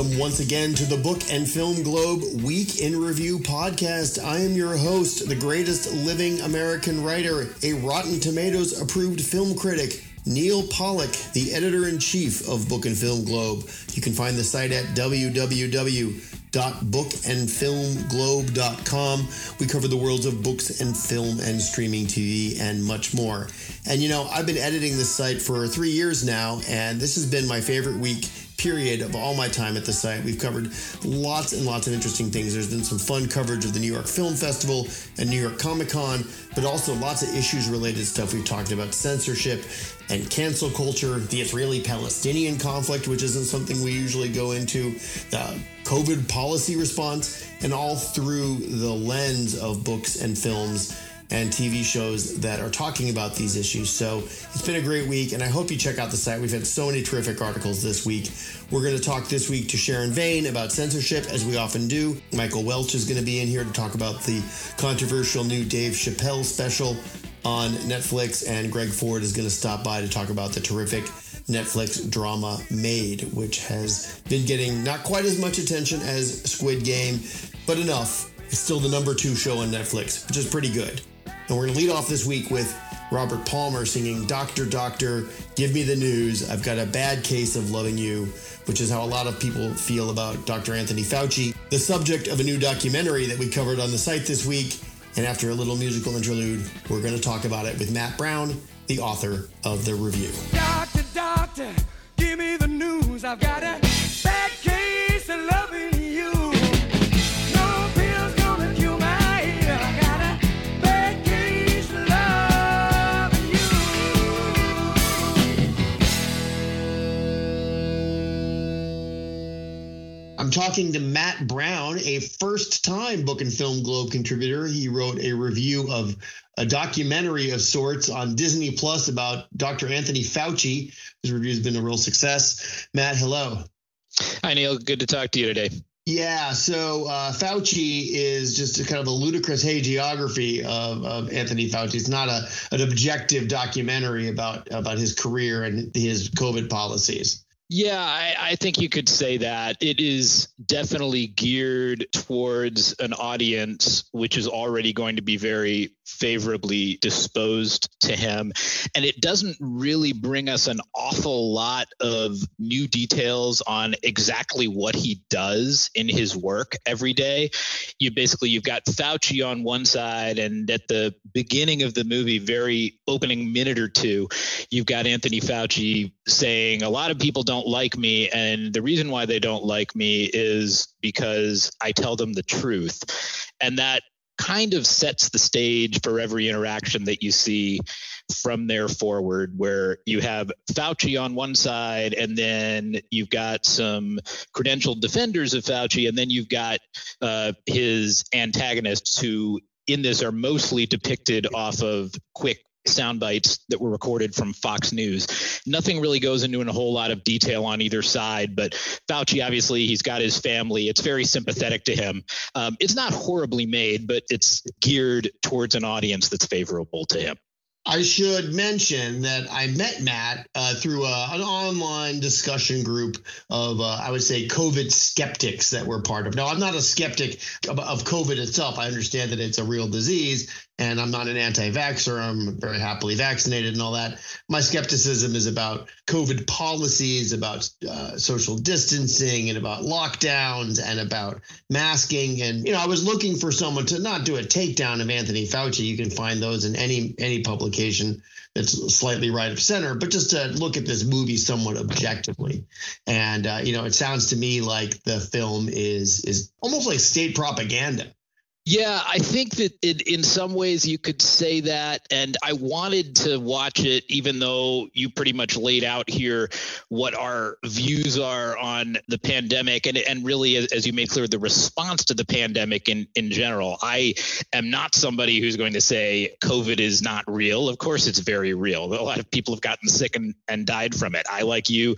Welcome once again to the Book and Film Globe Week in Review podcast. I am your host, the greatest living American writer, a Rotten Tomatoes approved film critic, Neal Pollack, the editor in chief of Book and Film Globe. You can find the site at www.bookandfilmglobe.com. We cover the worlds of books and film and streaming TV and much more. And you know, I've been editing this site for three years now, and this has been my favorite week period of all my time at the site. We've covered lots and lots of interesting things. There's been some fun coverage of the New York Film Festival and New York Comic Con, but also lots of issues related stuff. We've talked about censorship and cancel culture, the Israeli Palestinian conflict, which isn't something we usually go into, the COVID policy response, and all through the lens of books and films and TV shows that are talking about these issues. So it's been a great week, and I hope you check out the site. We've had so many terrific articles this week. We're going to talk this week to Sharon Vane about censorship, as we often do. Michael Welch is going to be in here to talk about the controversial new Dave Chappelle special on Netflix, and Greg Ford is going to stop by to talk about the terrific Netflix drama Maid, which has been getting not quite as much attention as Squid Game, but enough. It's still the number two show on Netflix, which is pretty good. And we're going to lead off this week with Robert Palmer singing Doctor, Doctor, Give Me the News. I've got a bad case of loving you, which is how a lot of people feel about Dr. Anthony Fauci, the subject of a new documentary that we covered on the site this week. And after a little musical interlude, we're going to talk about it with Matt Brown, the author of the review. Doctor, doctor, give me the news. I've got a I'm talking to Matt Brown, a first time Book and Film Globe contributor. He wrote a review of a documentary of sorts on Disney Plus about Dr. Anthony Fauci. His review has been a real success. Matt, hello. Hi, Neal. Good to talk to you today. Yeah, so uh, Fauci is just a kind of a ludicrous hagiography of, of Anthony Fauci. It's not a an objective documentary about about his career and his COVID policies. Yeah, I, I, think you could say that. It is definitely geared towards an audience which is already going to be very favorably disposed to him. And it doesn't really bring us an awful lot of new details on exactly what he does in his work every day. You basically you've got Fauci on one side, and at the beginning of the movie, very opening minute or two, you've got Anthony Fauci saying a lot of people don't like me and the reason why they don't like me is because I tell them the truth and that kind of sets the stage for every interaction that you see from there forward, where you have Fauci on one side, and then you've got some credentialed defenders of Fauci, and then you've got uh, his antagonists who in this are mostly depicted off of quick sound bites that were recorded from Fox News. Nothing really goes into a whole lot of detail on either side, but Fauci, obviously, he's got his family. It's very sympathetic to him. Um, it's not horribly made, but it's geared towards an audience that's favorable to him. I should mention that I met Matt uh, through a, an online discussion group of, uh, I would say, COVID skeptics that we're part of. Now, I'm not a skeptic of, of COVID itself. I understand that it's a real disease, and I'm not an anti-vaxxer. I'm very happily vaccinated and all that. My skepticism is about COVID policies, about uh, social distancing, and about lockdowns, and about masking. And you know, I was looking for someone to not do a takedown of Anthony Fauci. You can find those in any any publication that's slightly right of center, but just to look at this movie somewhat objectively. And uh, you know, it sounds to me like the film is is almost like state propaganda. Yeah, I think that it, in some ways you could say that. And I wanted to watch it, even though you pretty much laid out here what our views are on the pandemic and, and really, as, you made clear, the response to the pandemic in, in general. I am not somebody who's going to say COVID is not real. Of course, it's very real. A lot of people have gotten sick and, and died from it. I, like you,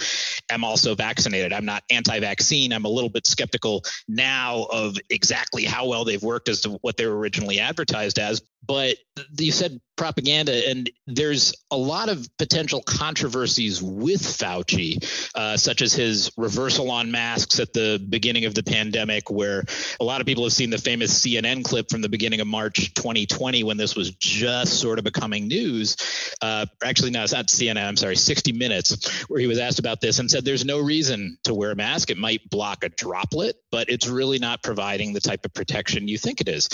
am also vaccinated. I'm not anti vaccine. I'm a little bit skeptical now of exactly how well they've worked as to what they were originally advertised as. But you said propaganda, and there's a lot of potential controversies with Fauci, uh, such as his reversal on masks at the beginning of the pandemic, where a lot of people have seen the famous CNN clip from the beginning of March 2020 when this was just sort of becoming news. Uh, actually, no, it's not CNN. I'm sorry, 60 Minutes, where he was asked about this and said there's no reason to wear a mask. It might block a droplet, but it's really not providing the type of protection you think it is.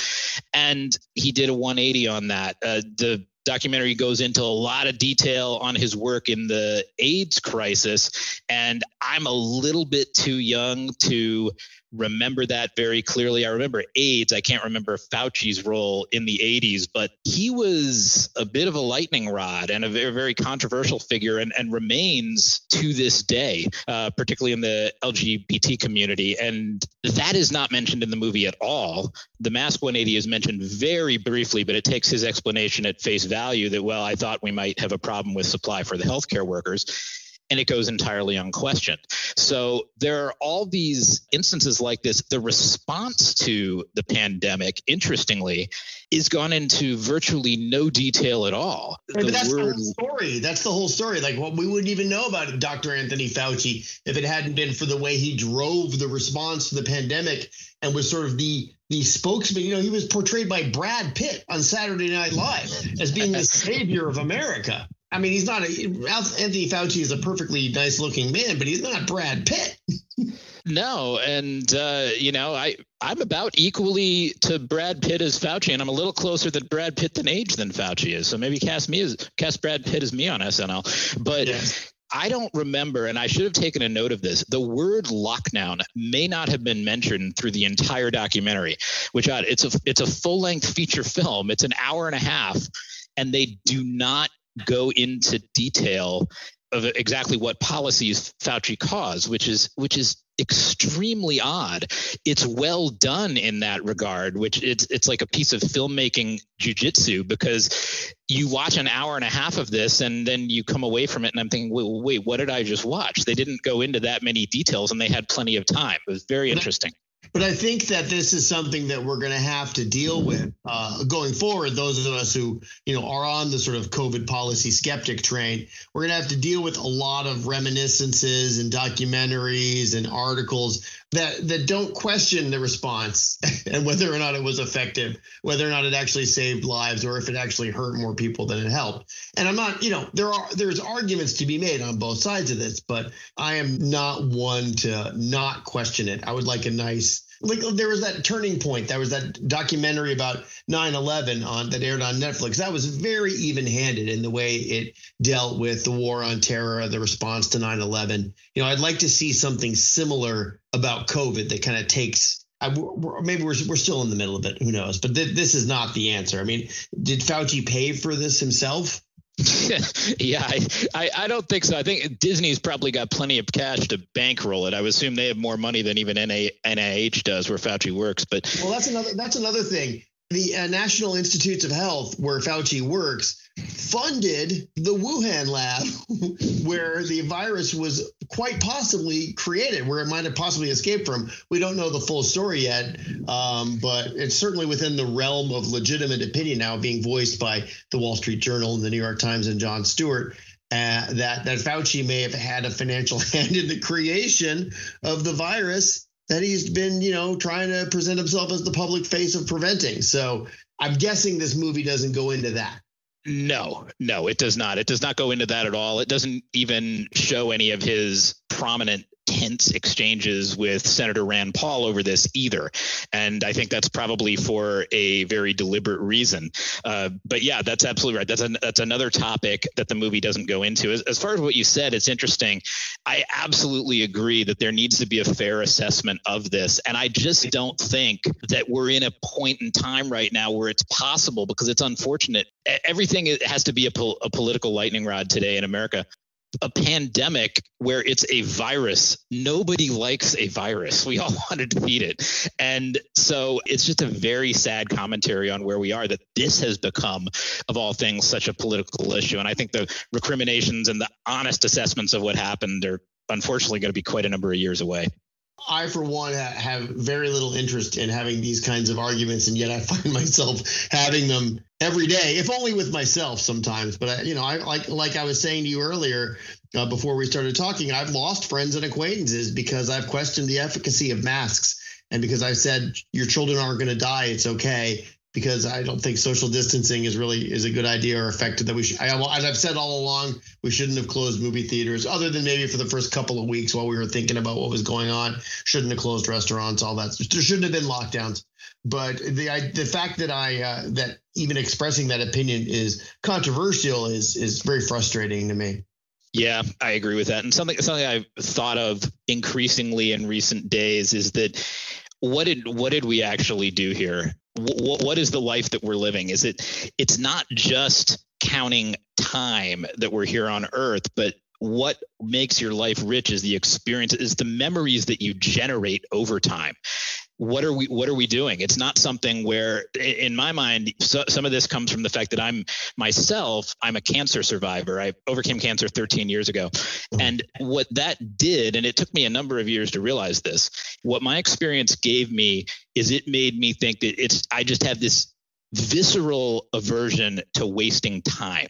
And he did a 180 on that. Uh, the documentary goes into a lot of detail on his work in the AIDS crisis. And I'm a little bit too young to remember that very clearly. I remember AIDS. I can't remember Fauci's role in the 80s, but he was a bit of a lightning rod and a very, very controversial figure and, and remains to this day, uh, particularly in the LGBT community. And that is not mentioned in the movie at all. The Mask 180 is mentioned very briefly, but it takes his explanation at face value that, well, I thought we might have a problem with supply for the healthcare workers and it goes entirely unquestioned. So there are all these instances like this. The response to the pandemic, interestingly, is gone into virtually no detail at all. Right, but that's word... the whole story. That's the whole story. Like what well, we wouldn't even know about Dr. Anthony Fauci if it hadn't been for the way he drove the response to the pandemic and was sort of the the spokesman. You know, he was portrayed by Brad Pitt on Saturday Night Live as being the savior of America. I mean, he's not a Anthony Fauci is a perfectly nice looking man, but he's not Brad Pitt. no, and uh, you know, I I'm about equally to Brad Pitt as Fauci, and I'm a little closer than Brad Pitt than age than Fauci is. So maybe cast me as cast Brad Pitt as me on SNL, but. Yes. I don't remember, and I should have taken a note of this. The word lockdown may not have been mentioned through the entire documentary, which it's a it's a full length feature film. It's an hour and a half, and they do not go into detail of exactly what policies Fauci caused, which is which is extremely odd. It's well done in that regard, which it's it's like a piece of filmmaking jujitsu because you watch an hour and a half of this and then you come away from it and I'm thinking, wait, wait, what did I just watch? They didn't go into that many details and they had plenty of time. It was very interesting. But I think that this is something that we're going to have to deal with uh, going forward. Those of us who, you know, are on the sort of COVID policy skeptic train, we're going to have to deal with a lot of reminiscences and documentaries and articles that that don't question the response and whether or not it was effective, whether or not it actually saved lives, or if it actually hurt more people than it helped. And I'm not, you know, there are there's arguments to be made on both sides of this, but I am not one to not question it. I would like a nice like there was that turning point. There was that documentary about 9/11 on that aired on Netflix. That was very even-handed in the way it dealt with the war on terror, the response to 9/11. You know, I'd like to see something similar about COVID that kind of takes. I, maybe we're we're still in the middle of it. Who knows? But th- this is not the answer. I mean, did Fauci pay for this himself? yeah, I, I, I, don't think so. I think Disney's probably got plenty of cash to bankroll it. I assume they have more money than even NA, NIH does, where Fauci works. But well, that's another that's another thing. The uh, National Institutes of Health, where Fauci works, funded the Wuhan lab where the virus was quite possibly created, where it might have possibly escaped from. We don't know the full story yet, um, but it's certainly within the realm of legitimate opinion now being voiced by the Wall Street Journal and the New York Times and Jon Stewart. Uh, that that Fauci may have had a financial hand in the creation of the virus that he's been, you know, trying to present himself as the public face of preventing. So I'm guessing this movie doesn't go into that. No, no, it does not. It does not go into that at all. It doesn't even show any of his prominent tense exchanges with Senator Rand Paul over this either. And I think that's probably for a very deliberate reason. Uh, but yeah, that's absolutely right. That's an, that's another topic that the movie doesn't go into. As, as far as what you said, it's interesting. I absolutely agree that there needs to be a fair assessment of this. And I just don't think that we're in a point in time right now where it's possible because it's unfortunate. Everything has to be a, pol- a political lightning rod today in America a pandemic where it's a virus. Nobody likes a virus. We all want to defeat it. And so it's just a very sad commentary on where we are that this has become, of all things, such a political issue. And I think the recriminations and the honest assessments of what happened are unfortunately going to be quite a number of years away. I, for one, have very little interest in having these kinds of arguments, and yet I find myself having them every day, if only with myself sometimes. But I, you know, I like like I was saying to you earlier uh, before we started talking, I've lost friends and acquaintances because I've questioned the efficacy of masks, and because I've said your children aren't going to die, it's okay because I don't think social distancing is really is a good idea or effective. That we should, I, as I've said all along, we shouldn't have closed movie theaters, other than maybe for the first couple of weeks while we were thinking about what was going on. Shouldn't have closed restaurants, all that. There shouldn't have been lockdowns. But the I, the fact that I uh, that even expressing that opinion is controversial is is very frustrating to me. Yeah, I agree with that. And something something I've thought of increasingly in recent days is that what did what did we actually do here? What, what is the life that we're living? Is it it's not just counting time that we're here on earth, but what makes your life rich is the experience is the memories that you generate over time what are we what are we doing it's not something where in my mind so, some of this comes from the fact that i'm myself i'm a cancer survivor i overcame cancer 13 years ago mm-hmm. and what that did and it took me a number of years to realize this what my experience gave me is it made me think that it's i just have this visceral aversion to wasting time.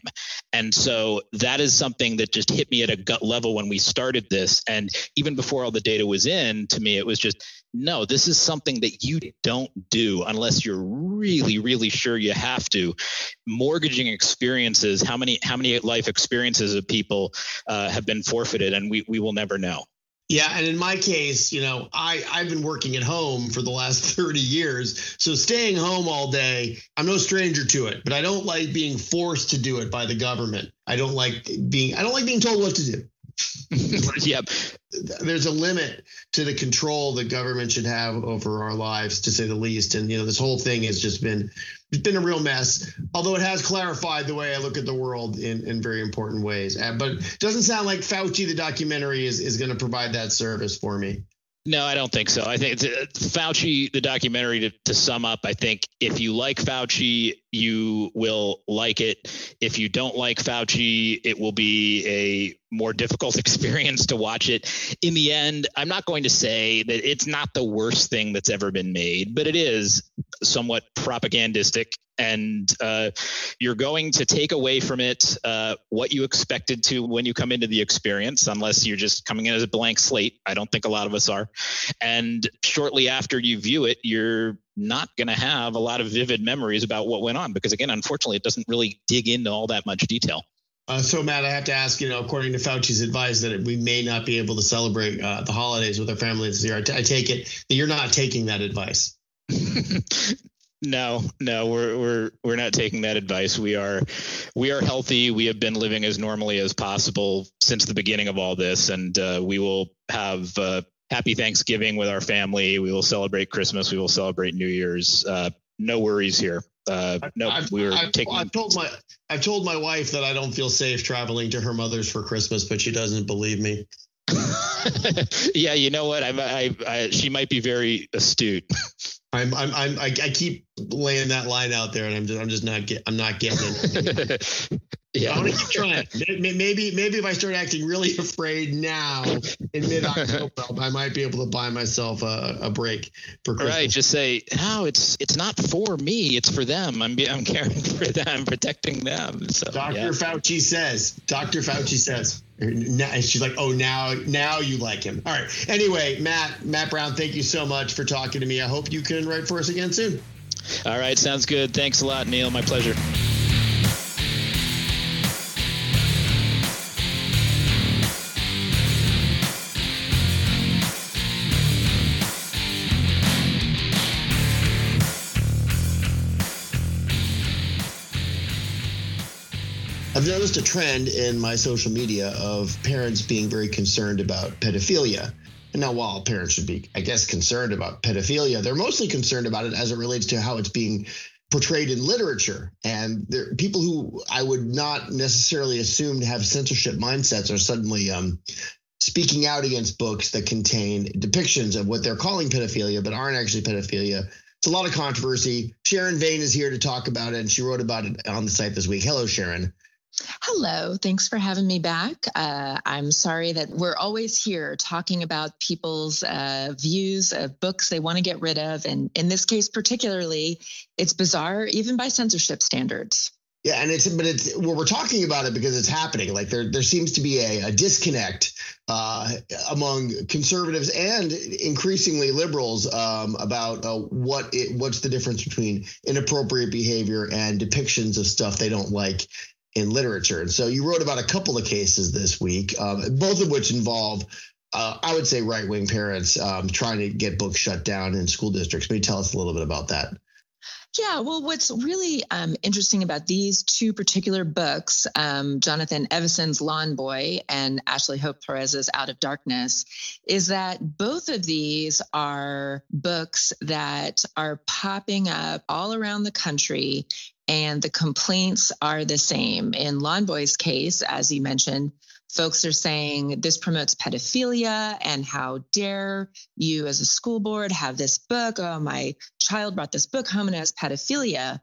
And so that is something that just hit me at a gut level when we started this. And even before all the data was in, to me, it was just, no, this is something that you don't do unless you're really, really sure you have to. Mortgaging experiences, how many, how many life experiences of people uh, have been forfeited and we, we will never know. Yeah, and in my case, you know, I I've been working at home for the last 30 years. So staying home all day, I'm no stranger to it, but I don't like being forced to do it by the government. I don't like being I don't like being told what to do. yep. There's a limit to the control the government should have over our lives, to say the least. And you know, this whole thing has just been it's been a real mess. Although it has clarified the way I look at the world in, in very important ways. Uh, but it doesn't sound like Fauci, the documentary, is is going to provide that service for me. No, I don't think so. I think it's uh, Fauci, the documentary, to, to, sum up, I think if you like Fauci, you will like it. If you don't like Fauci, it will be a more difficult experience to watch it. In the end, I'm not going to say that it's not the worst thing that's ever been made, but it is somewhat propagandistic. And uh, you're going to take away from it uh, what you expected to when you come into the experience, unless you're just coming in as a blank slate. I don't think a lot of us are. And shortly after you view it, you're not going to have a lot of vivid memories about what went on because, again, unfortunately, it doesn't really dig into all that much detail. Uh, so, Matt, I have to ask, you know, according to Fauci's advice, that we may not be able to celebrate uh, the holidays with our families this year. I, t- I take it that you're not taking that advice. no, no, we're we're we're not taking that advice. We are we are healthy. We have been living as normally as possible since the beginning of all this, and uh, we will have uh, happy Thanksgiving with our family. We will celebrate Christmas. We will celebrate New Year's. Uh, no worries here. Uh, no, I've, we were I've, taking. I've told my I've told my wife that I don't feel safe traveling to her mother's for Christmas, but she doesn't believe me. yeah, you know what? I, I, I, she might be very astute. I'm, I'm, I'm, I, I keep laying that line out there, and I'm just, I'm just not get, I'm not getting it. yeah, I want to keep trying. Maybe, maybe if I start acting really afraid now in mid October, I might be able to buy myself a, a break for Christmas. Right. Just say, no, it's, it's not for me. It's for them. I'm, I'm caring for them. I'm protecting them. So, Dr. Yeah. Fauci says. Dr. Fauci says. And she's like, "Oh, now, now you like him." All right. Anyway, Matt, Matt Brown, thank you so much for talking to me. I hope you can write for us again soon. All right, sounds good. Thanks a lot, Neal. My pleasure. I've noticed a trend in my social media of parents being very concerned about pedophilia. And now, while parents should be, I guess, concerned about pedophilia, they're mostly concerned about it as it relates to how it's being portrayed in literature. And there, people who I would not necessarily assume to have censorship mindsets are suddenly um, speaking out against books that contain depictions of what they're calling pedophilia, but aren't actually pedophilia. It's a lot of controversy. Sharon Vane is here to talk about it, and she wrote about it on the site this week. Hello, Sharon. Hello, thanks for having me back. Uh, I'm sorry that we're always here talking about people's uh, views of books they want to get rid of. And in this case, particularly, it's bizarre, even by censorship standards. Yeah, and it's but it's well, we're talking about it because it's happening. Like there there seems to be a, a disconnect uh, among conservatives and increasingly liberals um, about uh, what it what's the difference between inappropriate behavior and depictions of stuff they don't like in literature. And so you wrote about a couple of cases this week, um, both of which involve. Uh, I would say right wing parents um, trying to get books shut down in school districts. Maybe tell us a little bit about that. Yeah, well, what's really um, interesting about these two particular books, um, Jonathan Evison's Lawn Boy and Ashley Hope Perez's Out of Darkness, is that both of these are books that are popping up all around the country, and the complaints are the same. In Lawn Boy's case, as you mentioned, folks are saying this promotes pedophilia and how dare you as a school board have this book? Oh my child brought this book home and has pedophilia.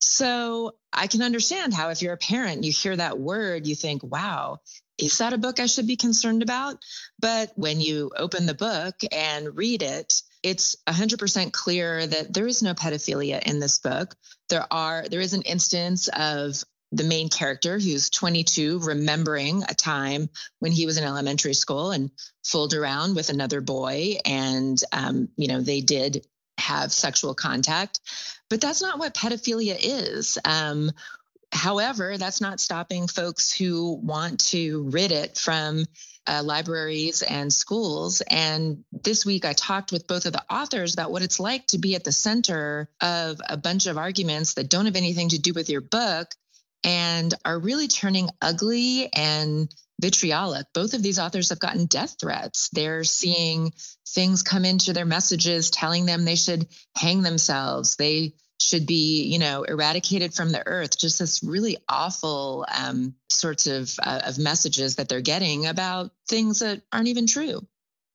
So i can understand how if you're a parent you hear that word you think wow is that a book i should be concerned about? But when you open the book and read it it's 100% clear that there is no pedophilia in this book. There are there is an instance of the main character who's 22 remembering a time when he was in elementary school and fooled around with another boy and um, you know they did have sexual contact. But that's not what pedophilia is. Um, however that's not stopping folks who want to rid it from uh, libraries and schools. And this week, I talked with both of the authors about what it's like to be at the center of a bunch of arguments that don't have anything to do with your book, and are really turning ugly and vitriolic. Both of these authors have gotten death threats. They're seeing things come into their messages telling them they should hang themselves. They should be, you know, eradicated from the earth. Just this really awful um, sorts of uh, of messages that they're getting about things that aren't even true.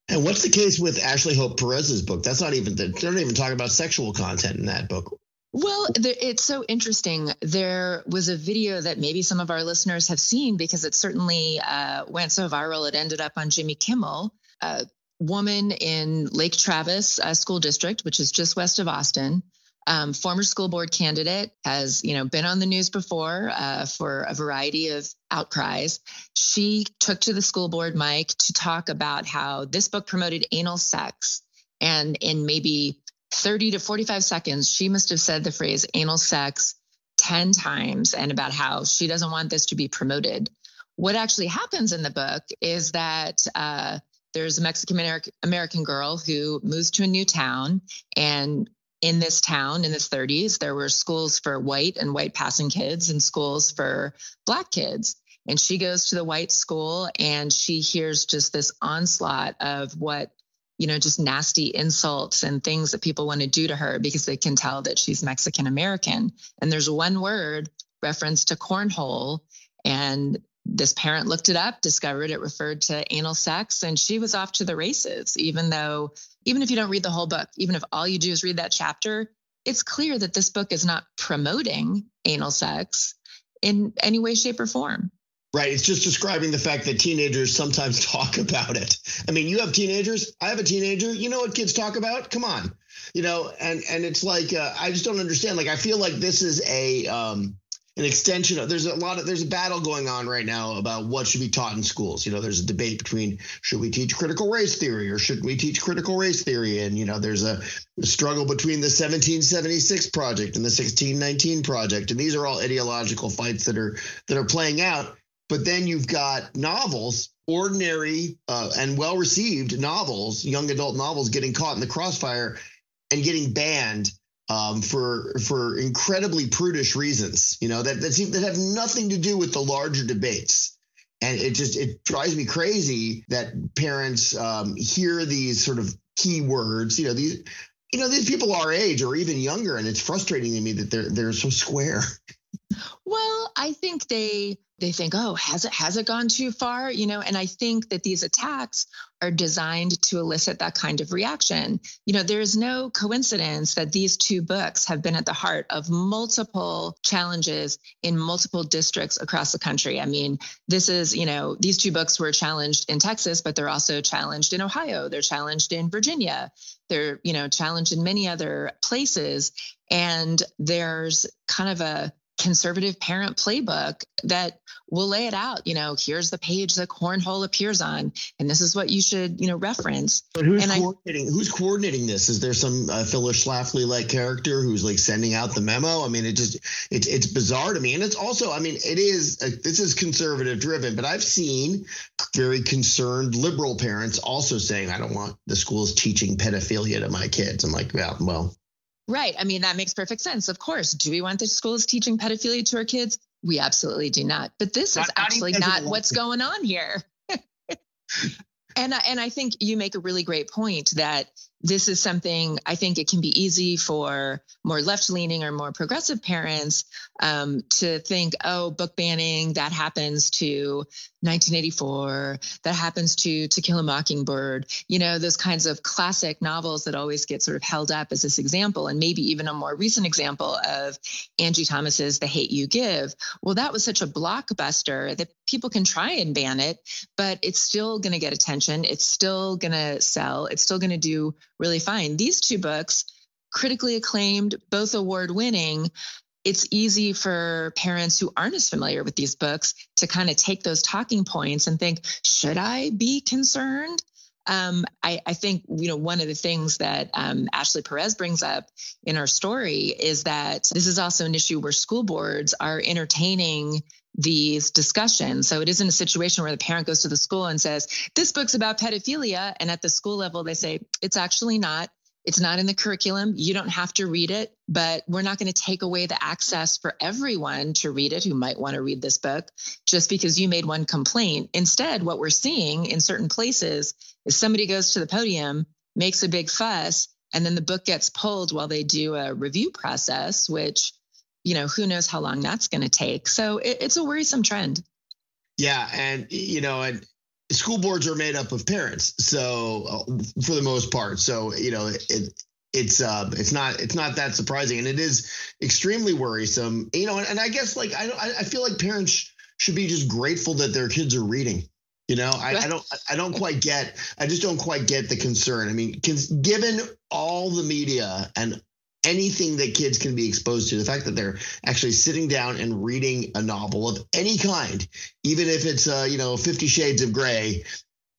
And what's the case with Ashley Hope Perez's book? That's not even they're not even talking about sexual content in that book. Well, it's so interesting. There was a video that maybe some of our listeners have seen because it certainly uh, went so viral. It ended up on Jimmy Kimmel. A woman in Lake Travis uh, School District, which is just west of Austin, um, former school board candidate, has you know been on the news before uh, for a variety of outcries. She took to the school board mic to talk about how this book promoted anal sex, and in maybe 30 to 45 seconds, she must have said the phrase anal sex 10 times and about how she doesn't want this to be promoted. What actually happens in the book is that uh, there's a Mexican American girl who moves to a new town. And in this town in the 30s, there were schools for white and white passing kids and schools for black kids. And she goes to the white school and she hears just this onslaught of what you know, just nasty insults and things that people want to do to her because they can tell that she's Mexican American. And there's one word reference to cornhole. And this parent looked it up, discovered it referred to anal sex, and she was off to the races, even though, even if you don't read the whole book, even if all you do is read that chapter, it's clear that this book is not promoting anal sex in any way, shape, or form. Right. It's just describing the fact that teenagers sometimes talk about it. I mean, you have teenagers. I have a teenager. You know what kids talk about? Come on. You know, and and it's like uh, I just don't understand. Like I feel like this is a um, an extension of there's a lot of there's a battle going on right now about what should be taught in schools. You know, there's a debate between should we teach critical race theory or should we teach critical race theory, and you know, there's a, a struggle between the 1776 project and the 1619 project, and these are all ideological fights that are that are playing out. But then you've got novels, ordinary uh, and well received novels, young adult novels getting caught in the crossfire and getting banned um, for for incredibly prudish reasons, you know, that, that, seem, that have nothing to do with the larger debates. And it just it drives me crazy that parents um, hear these sort of key words, you know, these you know, these people our age or even younger, and it's frustrating to me that they're they're so square. Well, I think they they think, oh, has it has it gone too far? You know, and I think that these attacks are designed to elicit that kind of reaction. You know, there is no coincidence that these two books have been at the heart of multiple challenges in multiple districts across the country. I mean, this is, you know, these two books were challenged in Texas, but they're also challenged in Ohio, they're challenged in Virginia, they're, you know, challenged in many other places. And there's kind of a conservative parent playbook that will lay it out. You know, here's the page that cornhole appears on, and this is what you should, you know, reference. But who's and coordinating? I, who's coordinating this? Is there some uh, Phyllis Schlafly like character who's like sending out the memo? I mean, it just it's it's bizarre to me, and it's also, I mean, it is uh, this is conservative driven, but I've seen very concerned liberal parents also saying, I don't want the schools teaching pedophilia to my kids. I'm like, yeah, well, Right. I mean, that makes perfect sense. Of course. Do we want the schools teaching pedophilia to our kids? We absolutely do not. But this not, is actually not what's going on here. and I, and I think you make a really great point that this is something I think it can be easy for more left leaning or more progressive parents um, to think, oh, book banning, that happens to 1984, that happens to To Kill a Mockingbird, you know, those kinds of classic novels that always get sort of held up as this example, and maybe even a more recent example of Angie Thomas's The Hate U Give. Well, that was such a blockbuster that people can try and ban it, but it's still going to get attention. It's still going to sell. It's still going to do really fine. These two books, critically acclaimed, both award winning, it's easy for parents who aren't as familiar with these books to kind of take those talking points and think, should I be concerned? Um, I, I, think you know one of the things that um, Ashley Perez brings up in our story is that this is also an issue where school boards are entertaining these discussions. So it isn't a situation where the parent goes to the school and says, This book's about pedophilia. And at the school level, they say, It's actually not. It's not in the curriculum. You don't have to read it, but we're not going to take away the access for everyone to read it who might want to read this book just because you made one complaint. Instead, what we're seeing in certain places is somebody goes to the podium, makes a big fuss, and then the book gets pulled while they do a review process, which you know, who knows how long that's going to take. So it, it's a worrisome trend. Yeah. And, you know, and school boards are made up of parents. So uh, for the most part, so, you know, it, it's uh it's not it's not that surprising and it is extremely worrisome you know and, and i guess like i i feel like parents should be just grateful that their kids are reading you know I, I don't i don't quite get i just don't quite get the concern i mean given all the media and anything that kids can be exposed to. The fact that they're actually sitting down and reading a novel of any kind, even if it's uh, you know Fifty Shades of Grey,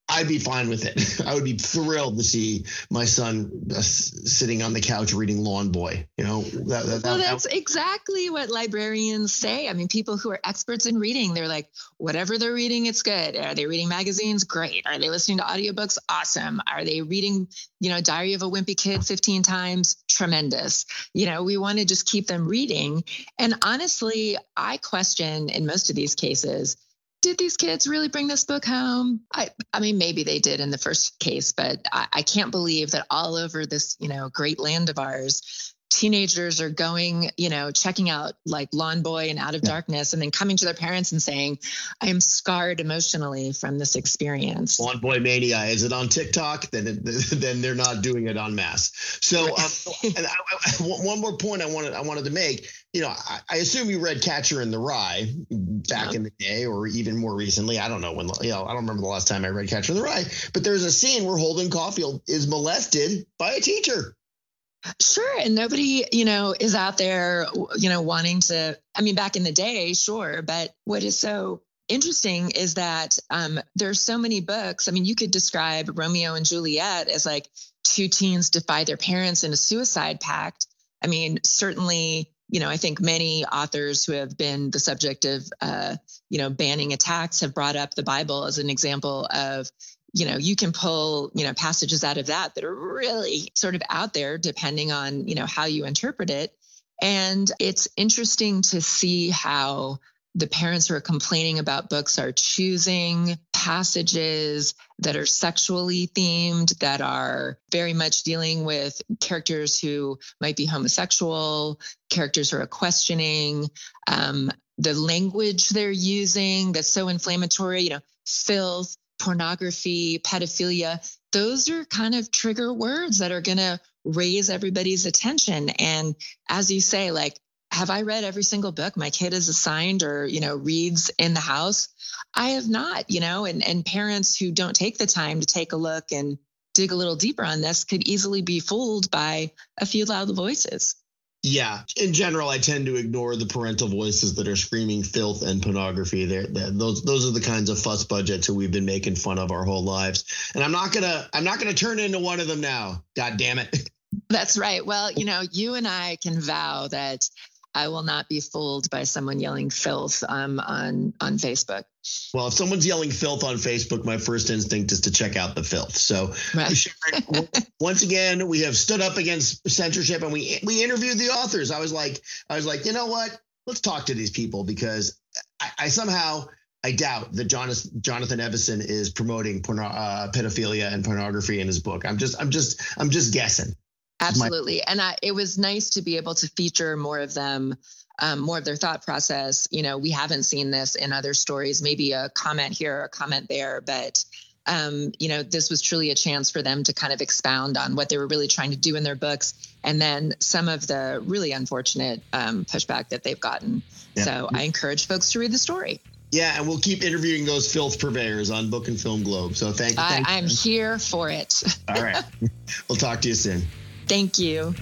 I'd be fine with it. I would be thrilled to see my son uh, sitting on the couch reading Lawn Boy. You know, that, that, well, that's that, exactly what librarians say. I mean, people who are experts in reading, they're like, whatever they're reading, it's good. Are they reading magazines? Great. Are they listening to audiobooks? Awesome. Are they reading, you know, Diary of a Wimpy Kid 15 times? Tremendous. You know, we want to just keep them reading. And honestly, I question in most of these cases did these kids really bring this book home? I, I mean, maybe they did in the first case, but I, I can't believe that all over this, you know, great land of ours, teenagers are going, you know, checking out like Lawn Boy and Out of yeah. Darkness and then coming to their parents and saying, I am scarred emotionally from this experience. Lawn Boy Mania. Is it on TikTok? Then, it, then they're not doing it on mass. So, um, and I, I, one more point I wanted, I wanted to make, you know, I, I assume you read Catcher in the Rye back yeah. in the day or even more recently. I don't know when, you know, I don't remember the last time I read Catcher in the Rye, but there's a scene where Holden Caulfield is molested by a teacher. Sure. And nobody, you know, is out there, you know, wanting to, I mean, back in the day, sure. But what is so interesting is that um, there's so many books. I mean, you could describe Romeo and Juliet as like two teens defy their parents in a suicide pact. I mean, certainly, you know, I think many authors who have been the subject of, uh, you know, banning attacks have brought up the Bible as an example of, you know you can pull you know passages out of that that are really sort of out there depending on you know how you interpret it. And it's interesting to see how the parents who are complaining about books are choosing passages that are sexually themed, that are very much dealing with characters who might be homosexual, characters who are questioning, um, the language they're using that's so inflammatory, you know, filth, pornography, pedophilia. Those are kind of trigger words that are going to raise everybody's attention. And as you say, like, have I read every single book my kid is assigned or, you know, reads in the house? I have not, you know, and, and parents who don't take the time to take a look and dig a little deeper on this could easily be fooled by a few loud voices. Yeah, in general, I tend to ignore the parental voices that are screaming filth and pornography. There, those those are the kinds of fuss budgets that we've been making fun of our whole lives. And I'm not gonna I'm not gonna turn into one of them now. God damn it. That's right. Well, you know, you and I can vow that I will not be fooled by someone yelling filth um, on on Facebook. Well, if someone's yelling filth on Facebook, my first instinct is to check out the filth. So, right. once again, we have stood up against censorship, and we we interviewed the authors. I was like, I was like, you know what? Let's talk to these people because I, I somehow I doubt that Jonathan, Jonathan Evison is promoting porno, uh, pedophilia and pornography in his book. I'm just, I'm just, I'm just guessing. Absolutely. My- and I, it was nice to be able to feature more of them, um, more of their thought process. You know, we haven't seen this in other stories, maybe a comment here, a comment there, but um, you know, this was truly a chance for them to kind of expound on what they were really trying to do in their books, and then some of the really unfortunate um, pushback that they've gotten. Yeah. So I encourage folks to read the story. Yeah, and we'll keep interviewing those filth purveyors on Book and Film Globe. So thank you. I, I'm here for it. All right. we'll talk to you soon. Thank you.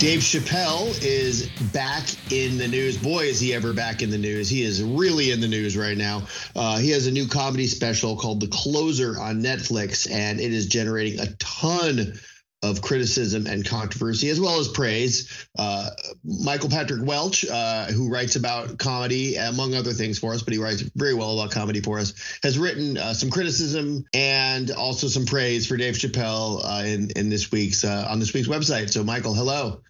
Dave Chappelle is back in the news. Boy, is he ever back in the news. He is really in the news right now. Uh, he has a new comedy special called The Closer on Netflix, and it is generating a ton of criticism and controversy, as well as praise. Uh, Michael Patrick Welch, uh, who writes about comedy, among other things for us, but he writes very well about comedy for us, has written uh, some criticism and also some praise for Dave Chappelle uh, in in this week's uh, on this week's website. So, Michael, hello.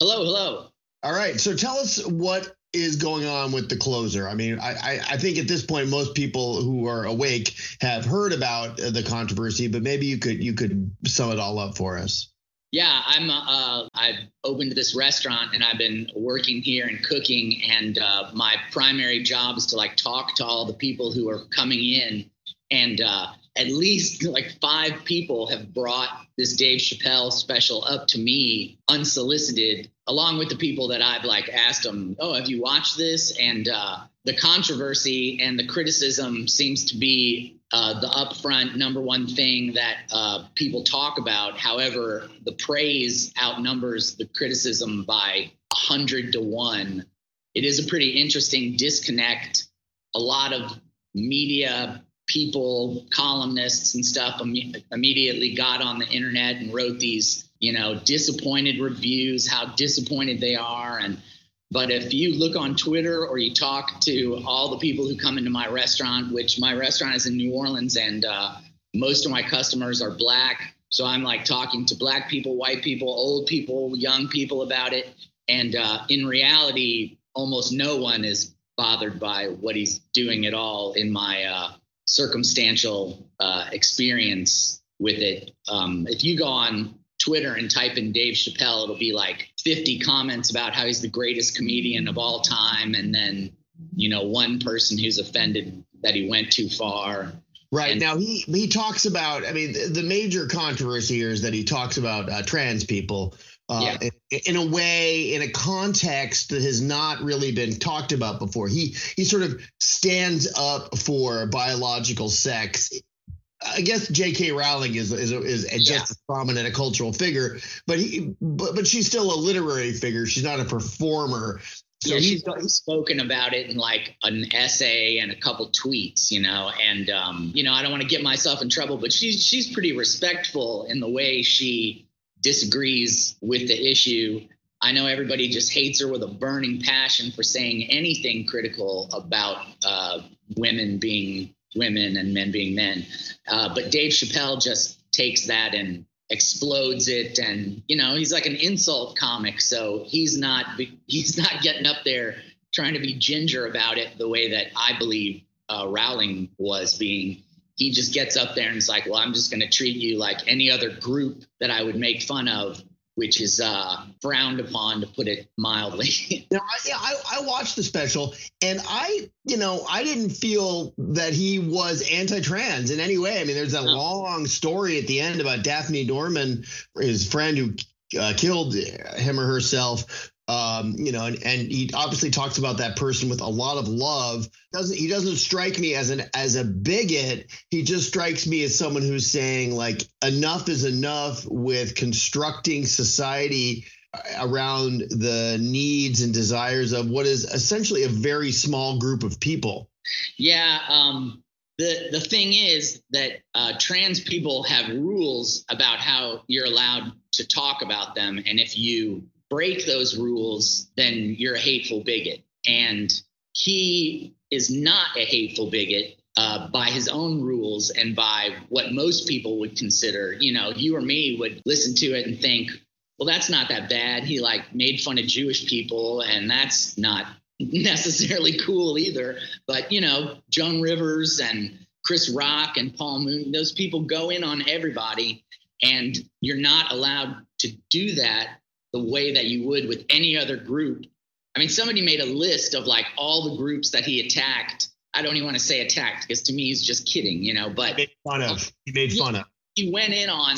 Hello, hello. All right. So tell us what is going on with the closer. I mean, I, I, I, think at this point most people who are awake have heard about the controversy, but maybe you could you could sum it all up for us. Yeah, I'm. Uh, I've opened this restaurant and I've been working here and cooking, and uh, my primary job is to like talk to all the people who are coming in, and uh, at least like five people have brought this Dave Chappelle special up to me unsolicited, along with the people that I've like asked them, "Oh, have you watched this?" And uh, the controversy and the criticism seems to be uh, the upfront number one thing that uh, people talk about. However, the praise outnumbers the criticism by a hundred to one. It is a pretty interesting disconnect. A lot of media people, columnists and stuff Im- immediately got on the internet and wrote these, you know, disappointed reviews, how disappointed they are. And, but if you look on Twitter or you talk to all the people who come into my restaurant, which my restaurant is in New Orleans and uh, most of my customers are black. So I'm like talking to black people, white people, old people, young people about it. And uh, in reality, almost no one is bothered by what he's doing at all in my uh, circumstantial uh, experience with it. Um, if you go on Twitter and type in Dave Chappelle, it'll be like 50 comments about how he's the greatest comedian of all time, and then you know one person who's offended that he went too far. Right and, now, he he talks about. I mean, the, the, major controversy here is that he talks about uh, trans people uh, yeah. In, a way, in a context that has not really been talked about before. He he sort of stands up for biological sex. I guess J.K. Rowling is is is, is yeah. just as prominent a cultural figure, but he but but she's still a literary figure. She's not a performer. So yeah, she's spoken about it in like an essay and a couple tweets, you know. And um, you know, I don't want to get myself in trouble, but she's she's pretty respectful in the way she disagrees with the issue. I know everybody just hates her with a burning passion for saying anything critical about uh, women being women and men being men. Uh, but Dave Chappelle just takes that and explodes it and you know he's like an insult comic so he's not he's not getting up there trying to be ginger about it the way that i believe uh, rowling was being he just gets up there and is like well i'm just going to treat you like any other group that i would make fun of which is uh, frowned upon, to put it mildly. now, I, yeah, I, I watched the special, and I, you know, I didn't feel that he was anti-trans in any way. I mean, there's a no. long story at the end about Daphne Dorman, his friend who uh, killed him or herself um, you know, and, and he obviously talks about that person with a lot of love. Doesn't he doesn't strike me as an as a bigot. He just strikes me as someone who's saying like enough is enough with constructing society around the needs and desires of what is essentially a very small group of people. Yeah, um, the the thing is that uh, trans people have rules about how you're allowed to talk about them, and if you break those rules, then you're a hateful bigot. And he is not a hateful bigot uh, by his own rules and by what most people would consider. You know, you or me would listen to it and think, well, that's not that bad. He like made fun of Jewish people, and that's not necessarily cool either. But, you know, Joan Rivers and Chris Rock and Paul Moon, those people go in on everybody, and you're not allowed to do that the way that you would with any other group. I mean, somebody made a list of like all the groups that he attacked. I don't even want to say attacked because to me he's just kidding, you know. But he made fun of. He made fun he, of. He went in on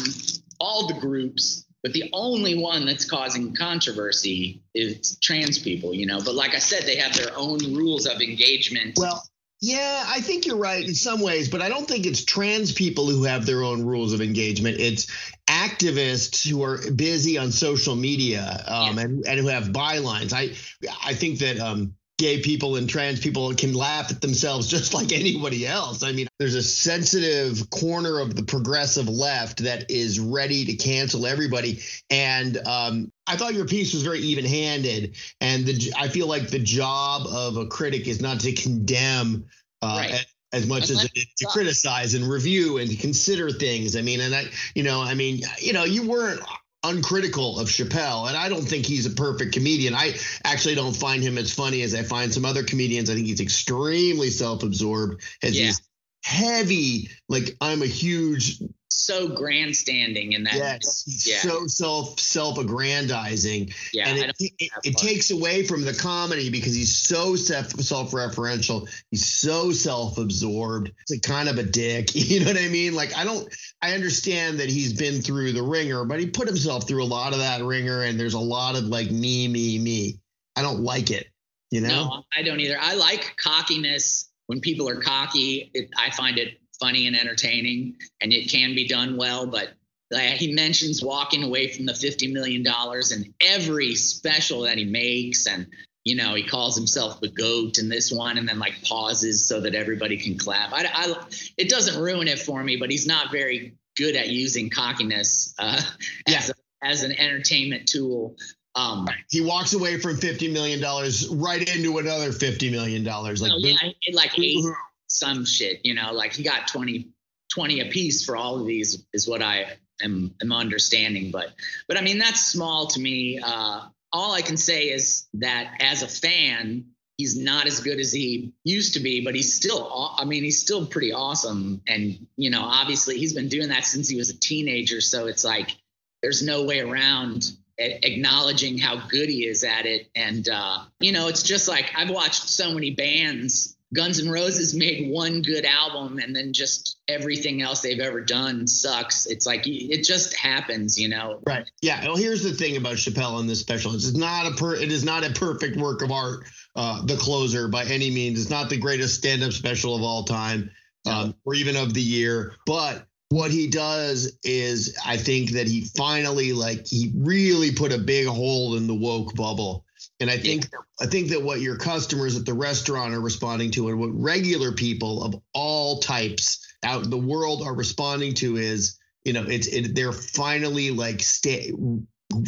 all the groups, but the only one that's causing controversy is trans people, you know. But like I said, they have their own rules of engagement. Well, yeah, I think you're right in some ways, but I don't think it's trans people who have their own rules of engagement. It's activists who are busy on social media um, yeah. and, and who have bylines. I I think that um, gay people and trans people can laugh at themselves just like anybody else. I mean, there's a sensitive corner of the progressive left that is ready to cancel everybody. And um, I thought your piece was very even handed. And the, I feel like the job of a critic is not to condemn uh, right as much as to criticize and review and consider things. I mean, and I, you know, I mean, you know, you weren't uncritical of Chappelle, and I don't think he's a perfect comedian. I actually don't find him as funny as I find some other comedians. I think he's extremely self-absorbed, as yeah. he's heavy. Like I'm a huge so grandstanding in that. Yes, yeah. so self self aggrandizing. Yeah, and it, it, it, takes away from the comedy because he's so self self referential. He's so self absorbed. It's a kind of a dick. You know what I mean? Like I don't. I understand that he's been through the ringer, but he put himself through a lot of that ringer, and there's a lot of like me, me, me. I don't like it. You know? No, I don't either. I like cockiness when people are cocky. It, I find it funny and entertaining, and it can be done well. But uh, he mentions walking away from the $50 million and every special that he makes. And, you know, he calls himself the GOAT in this one and then like pauses so that everybody can clap. I, I it doesn't ruin it for me, but he's not very good at using cockiness uh, yeah. as, a, as an entertainment tool. Um, he walks away from fifty million dollars right into another fifty million dollars. Like, oh, yeah, like eight, some shit, you know, like he got 20, 20 a piece for all of these is what I am, am understanding. But, but I mean, that's small to me. Uh, all I can say is that as a fan, he's not as good as he used to be, but he's still, I mean, he's still pretty awesome. And, you know, obviously he's been doing that since he was a teenager. So it's like, there's no way around acknowledging how good he is at it. And, uh, you know, it's just like I've watched so many bands Guns N' Roses made one good album and then just everything else they've ever done sucks. It's like it just happens, you know. Right. Yeah. Well, here's the thing about Chappelle in this special. It's not a per. It is not a perfect work of art. Uh, the closer by any means. It's not the greatest stand-up special of all time, um, or even of the year. But what he does is, I think that he finally like he really put a big hole in the woke bubble and I think yeah. I think that what your customers at the restaurant are responding to, and what regular people of all types out in the world are responding to, is you know it's it, they're finally like stay,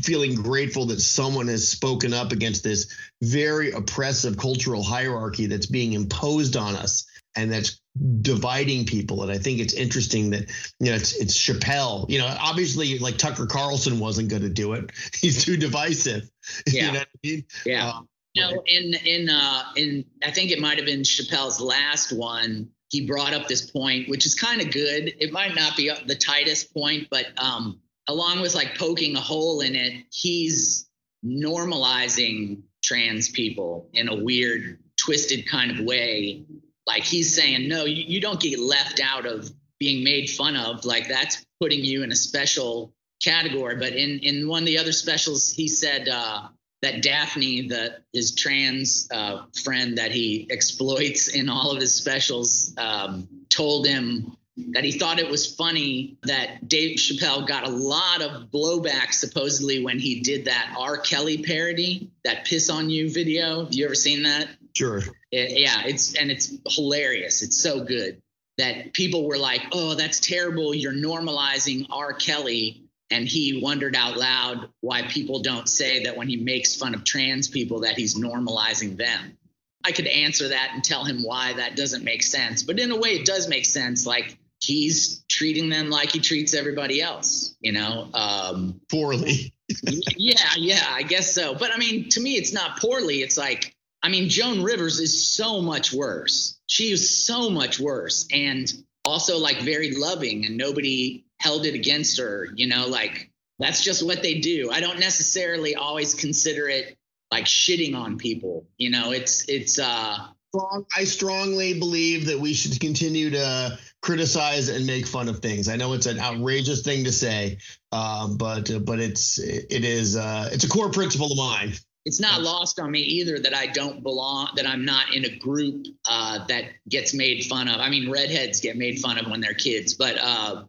feeling grateful that someone has spoken up against this very oppressive cultural hierarchy that's being imposed on us. And that's dividing people. And I think it's interesting that you know it's it's Chappelle. You know, obviously like Tucker Carlson wasn't going to do it. He's too divisive. Yeah. you know what I mean? Yeah. Um, No, in in uh in I think it might have been Chappelle's last one. He brought up this point, which is kind of good. It might not be the tightest point, but um, along with like poking a hole in it, he's normalizing trans people in a weird, twisted kind of way. Like he's saying, no, you, you don't get left out of being made fun of. Like that's putting you in a special category. But in in one of the other specials, he said. uh that Daphne, the his trans uh, friend that he exploits in all of his specials, um, told him that he thought it was funny that Dave Chappelle got a lot of blowback supposedly when he did that R. Kelly parody, that "Piss on You" video. Have you ever seen that? sure. It, yeah, it's and it's hilarious. It's so good that people were like, "Oh, that's terrible. You're normalizing R. Kelly." And he wondered out loud why people don't say that when he makes fun of trans people that he's normalizing them. I could answer that and tell him why that doesn't make sense, but in a way it does make sense. Like he's treating them like he treats everybody else, you know. Um, Poorly. yeah, yeah, I guess so. But I mean, to me, it's not poorly. It's like, I mean, Joan Rivers is so much worse. She is so much worse, and also like very loving, and nobody held it against her. You know, like that's just what they do. I don't necessarily always consider it like shitting on people. You know, it's it's uh I strongly believe that we should continue to criticize and make fun of things. I know it's an outrageous thing to say, uh, but uh, but it's it is uh, it's a core principle of mine. It's not lost on me either that I don't belong, that I'm not in a group uh, that gets made fun of. I mean, redheads get made fun of when they're kids, but uh,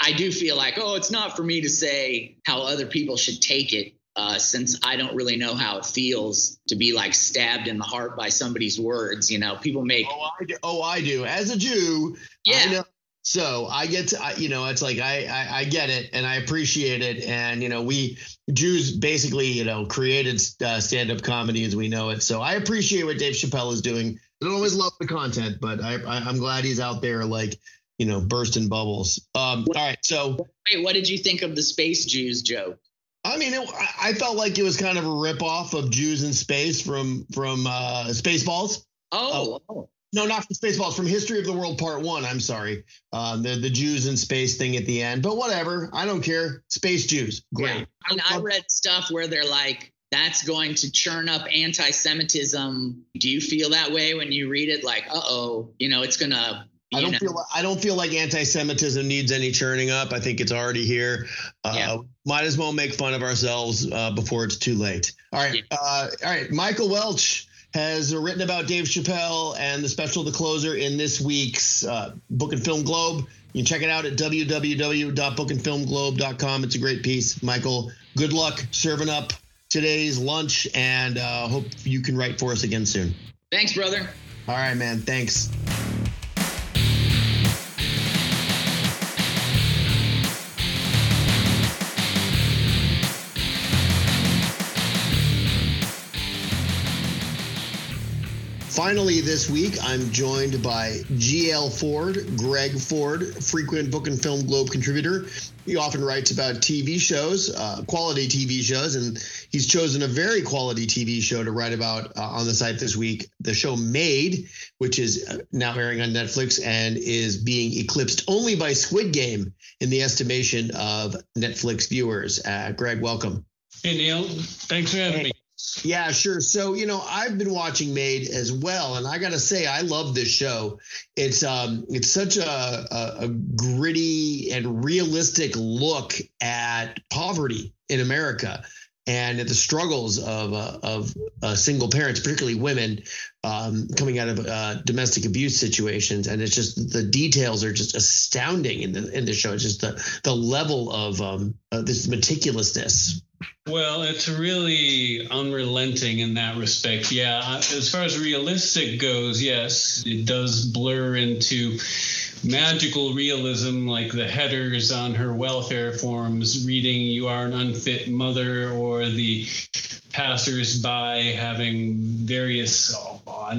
I do feel like, oh, it's not for me to say how other people should take it, uh, since I don't really know how it feels to be like stabbed in the heart by somebody's words. You know, people make, Oh, I do. Oh, I do. As a Jew, yeah, I know. So I get to, I, you know, it's like I, I I get it and I appreciate it, and you know, we Jews basically, you know, created uh, stand-up comedy as we know it. So I appreciate what Dave Chappelle is doing. I don't always love the content, but I, I I'm glad he's out there, like you know, bursting bubbles. Um, all right, so wait, what did you think of the space Jews joke? I mean, it, I- felt like it was kind of a ripoff of Jews in Space from from uh, Spaceballs. Oh, oh. No, not from Spaceballs, from History of the World Part One. I'm sorry, uh, the the Jews in space thing at the end. But whatever, I don't care. Space Jews, great. Yeah. I, I read stuff where they're like, that's going to churn up anti-Semitism. Do you feel that way when you read it? Like, uh oh, you know, it's gonna. I don't know, feel I don't feel like anti-Semitism needs any churning up. I think it's already here. Uh, Yeah. Might as well make fun of ourselves uh, before it's too late. All right, Yeah. uh, all right. Michael Welch has written about Dave Chappelle and the special The Closer in this week's uh, Book and Film Globe. You can check it out at www.bookandfilmglobe.com. It's a great piece. Michael, good luck serving up today's lunch, and uh, hope you can write for us again soon. Thanks, brother. All right, man. Thanks. Finally, this week, I'm joined by GL Ford, Greg Ford, frequent Book and Film Globe contributor. He often writes about TV shows, uh, quality TV shows, and he's chosen a very quality TV show to write about uh, on the site this week. The show Maid, which is uh, now airing on Netflix and is being eclipsed only by Squid Game in the estimation of Netflix viewers. Uh, Greg, welcome. Hey Neal, thanks for having me. Yeah, sure. So, you know, I've been watching Maid as well, and I got to say, I love this show. It's um, it's such a, a, a gritty and realistic look at poverty in America and at the struggles of uh, of uh, single parents, particularly women, um, coming out of uh, domestic abuse situations. And it's just the details are just astounding in the in the show. It's just the the level of um, this meticulousness. Well, it's really unrelenting in that respect. Yeah, as far as realistic goes, yes, it does blur into magical realism like the headers on her welfare forms reading you are an unfit mother or the passersby having various,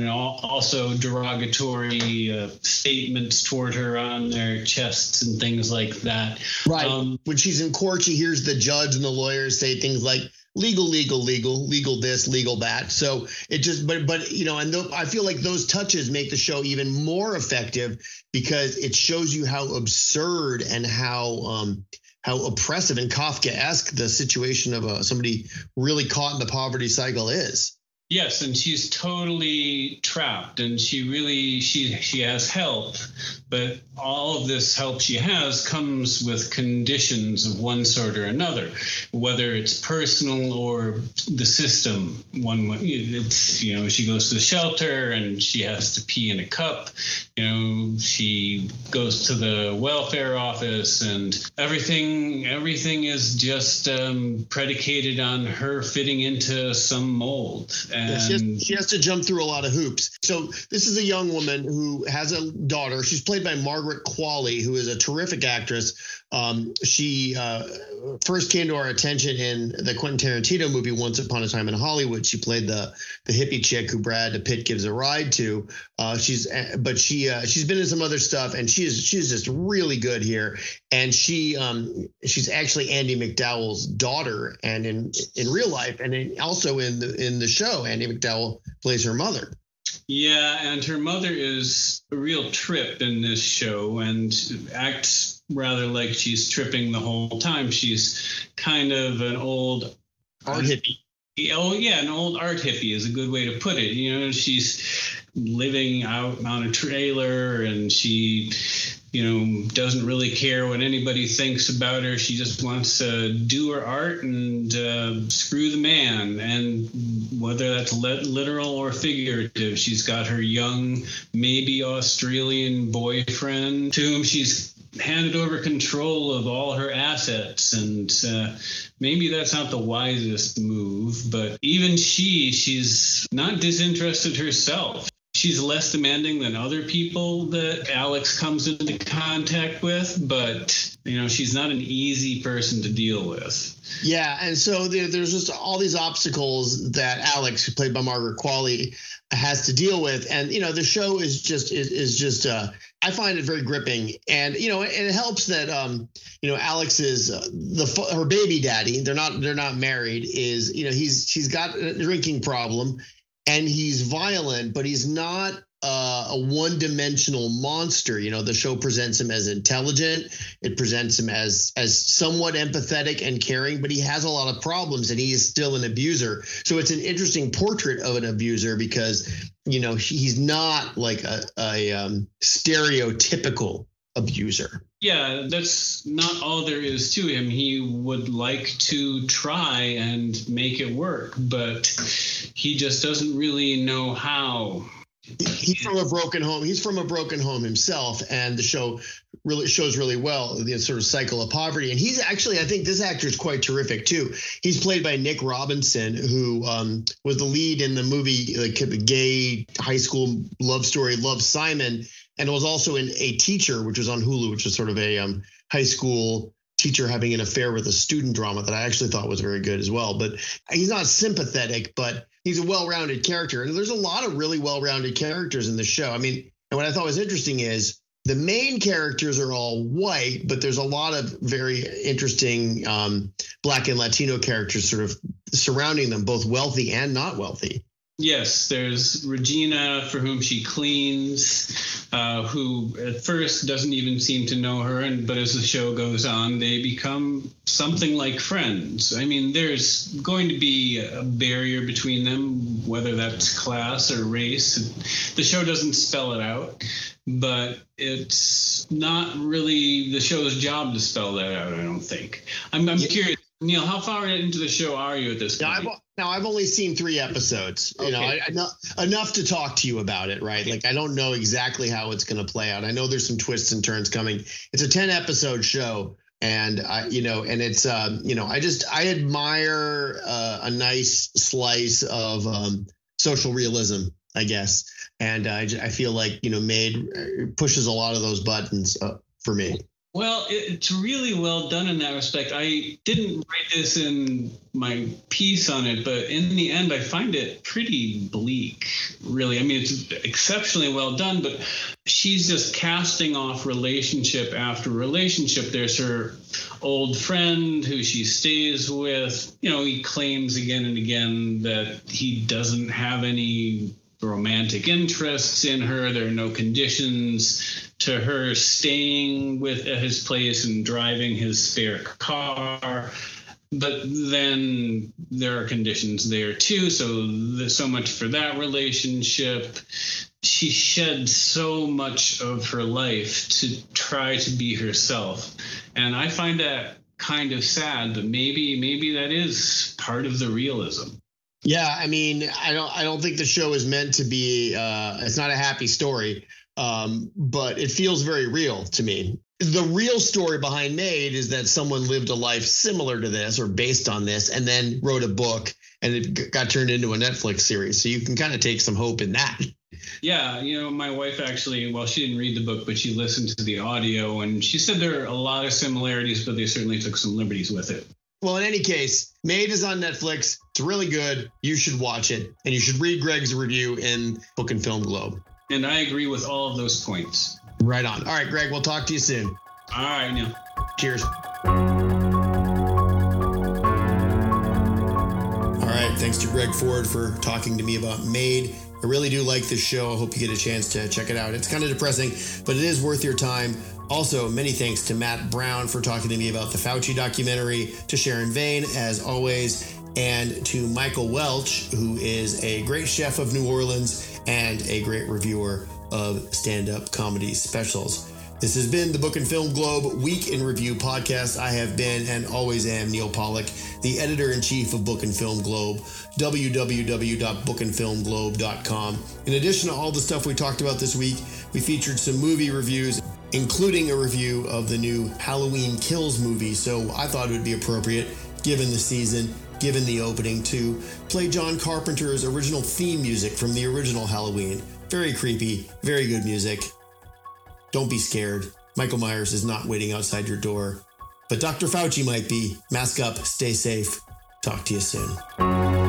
know, also derogatory uh, statements toward her on their chests and things like that. Right. Um, when she's in court, she hears the judge and the lawyers say things like, legal, legal, legal, legal this, legal that. So it just, but, but, you know, and th- I feel like those touches make the show even more effective because it shows you how absurd and how, um, how oppressive and Kafkaesque the situation of uh, somebody really caught in the poverty cycle is. Yes, and she's totally trapped, and she really she she has help, but all of this help she has comes with conditions of one sort or another, whether it's personal or the system. One it's you know she goes to the shelter and she has to pee in a cup. You know she goes to the welfare office and everything everything is just um, predicated on her fitting into some mold. And yeah, she, has, she has to jump through a lot of hoops. So this is a young woman who has a daughter. She's played by Margaret Qualley, who is a terrific actress. Um, she uh, first came to our attention in the Quentin Tarantino movie Once Upon a Time in Hollywood. She played the the hippie chick who Brad Pitt gives a ride to. Uh, she's but she uh, she's been in some other stuff, and she is she's just really good here. And she um, she's actually Andie MacDowell's daughter, and in in real life, and in, also in the in the show, Andie MacDowell plays her mother. Yeah, and her mother is a real trip in this show and acts rather like she's tripping the whole time. She's kind of an old art hippie. Oh yeah, an old art hippie is a good way to put it. You know, she's living out on a trailer and she you know, doesn't really care what anybody thinks about her. She just wants to do her art and uh, screw the man. And whether that's literal or figurative, she's got her young, maybe Australian boyfriend to whom she's handed over control of all her assets and uh, maybe that's not the wisest move but even she she's not disinterested herself she's less demanding than other people that Alex comes into contact with, but you know, she's not an easy person to deal with. Yeah, and so there, there's just all these obstacles that Alex, who played by Margaret Qualley, has to deal with, and you know, the show is just is, is just. Uh, I find it very gripping, and you know, it helps that um, you know, Alex is uh, the her baby daddy. They're not they're not married. Is you know, he's she's got a drinking problem and he's violent, but he's not uh, a one-dimensional monster. You know, the show presents him as intelligent. It presents him as as somewhat empathetic and caring, but he has a lot of problems, and he is still an abuser. So it's an interesting portrait of an abuser because you know he's not like a, a um, stereotypical abuser. Yeah, that's not all there is to him. He would like to try and make it work, but he just doesn't really know how. He's from a broken home. He's from a broken home himself, and the show really shows really well the sort of cycle of poverty. And he's actually, I think, this actor is quite terrific too. He's played by Nick Robinson, who um, was the lead in the movie, like gay high school love story, Love Simon and was also in A Teacher, which was on Hulu, which was sort of a um, high school teacher having an affair with a student drama that I actually thought was very good as well. But he's not sympathetic, but he's a well-rounded character, and there's a lot of really well-rounded characters in the show. I mean, and what I thought was interesting is the main characters are all white, but there's a lot of very interesting um, black and Latino characters sort of surrounding them, both wealthy and not wealthy. Yes, there's Regina, for whom she cleans, uh, who at first doesn't even seem to know her, and but as the show goes on, they become something like friends. I mean, there's going to be a barrier between them, whether that's class or race. The show doesn't spell it out, but it's not really the show's job to spell that out. I don't think. I'm, I'm yeah. curious. Neal, how far into the show are you at this point? I've, now I've only seen three episodes. You okay. know, I, I, enough to talk to you about it, right? Like I don't know exactly how it's going to play out. I know there's some twists and turns coming. It's a 10 episode show, and I, you know, and it's, um, you know, I just I admire uh, a nice slice of um, social realism, I guess, and I, I feel like you know, Maid uh, pushes a lot of those buttons uh, for me. Well, it's really well done in that respect. I didn't write this in my piece on it, but in the end, I find it pretty bleak, really. I mean, it's exceptionally well done, but she's just casting off relationship after relationship. There's her old friend who she stays with. You know, he claims again and again that he doesn't have any romantic interests in her. There are no conditions to her staying with at his place and driving his spare car. But then there are conditions there too. So so much for that relationship. She shed so much of her life to try to be herself, and I find that kind of sad. But maybe maybe that is part of the realism. Yeah, I mean, I don't I don't think the show is meant to be uh it's not a happy story. Um, but it feels very real to me. The real story behind Maid is that someone lived a life similar to this or based on this and then wrote a book and it got turned into a Netflix series. So you can kind of take some hope in that. Yeah, you know, my wife actually, well, she didn't read the book, but she listened to the audio and she said there are a lot of similarities, but they certainly took some liberties with it. Well, in any case, Maid is on Netflix. It's really good. You should watch it. And you should read Greg's review in Book and Film Globe. And I agree with all of those points. Right on. All right, Greg, we'll talk to you soon. All right, Neal. Cheers. All right, thanks to Greg Ford for talking to me about Maid. I really do like this show. I hope you get a chance to check it out. It's kind of depressing, but it is worth your time. Also, many thanks to Matt Brown for talking to me about the Fauci documentary, to Sharon Vane, as always, and to Michael Welch, who is a great chef of New Orleans and a great reviewer of stand up comedy specials. This has been the Book and Film Globe Week in Review podcast. I have been and always am Neal Pollack, the editor in chief of Book and Film Globe, www.bookandfilmglobe.com. In addition to all the stuff we talked about this week, we featured some movie reviews, including a review of the new Halloween Kills movie. So I thought it would be appropriate, given the season, given the opening, to play John Carpenter's original theme music from the original Halloween. Very creepy, very good music. Don't be scared. Michael Myers is not waiting outside your door. But Dr. Fauci might be. Mask up, stay safe. Talk to you soon.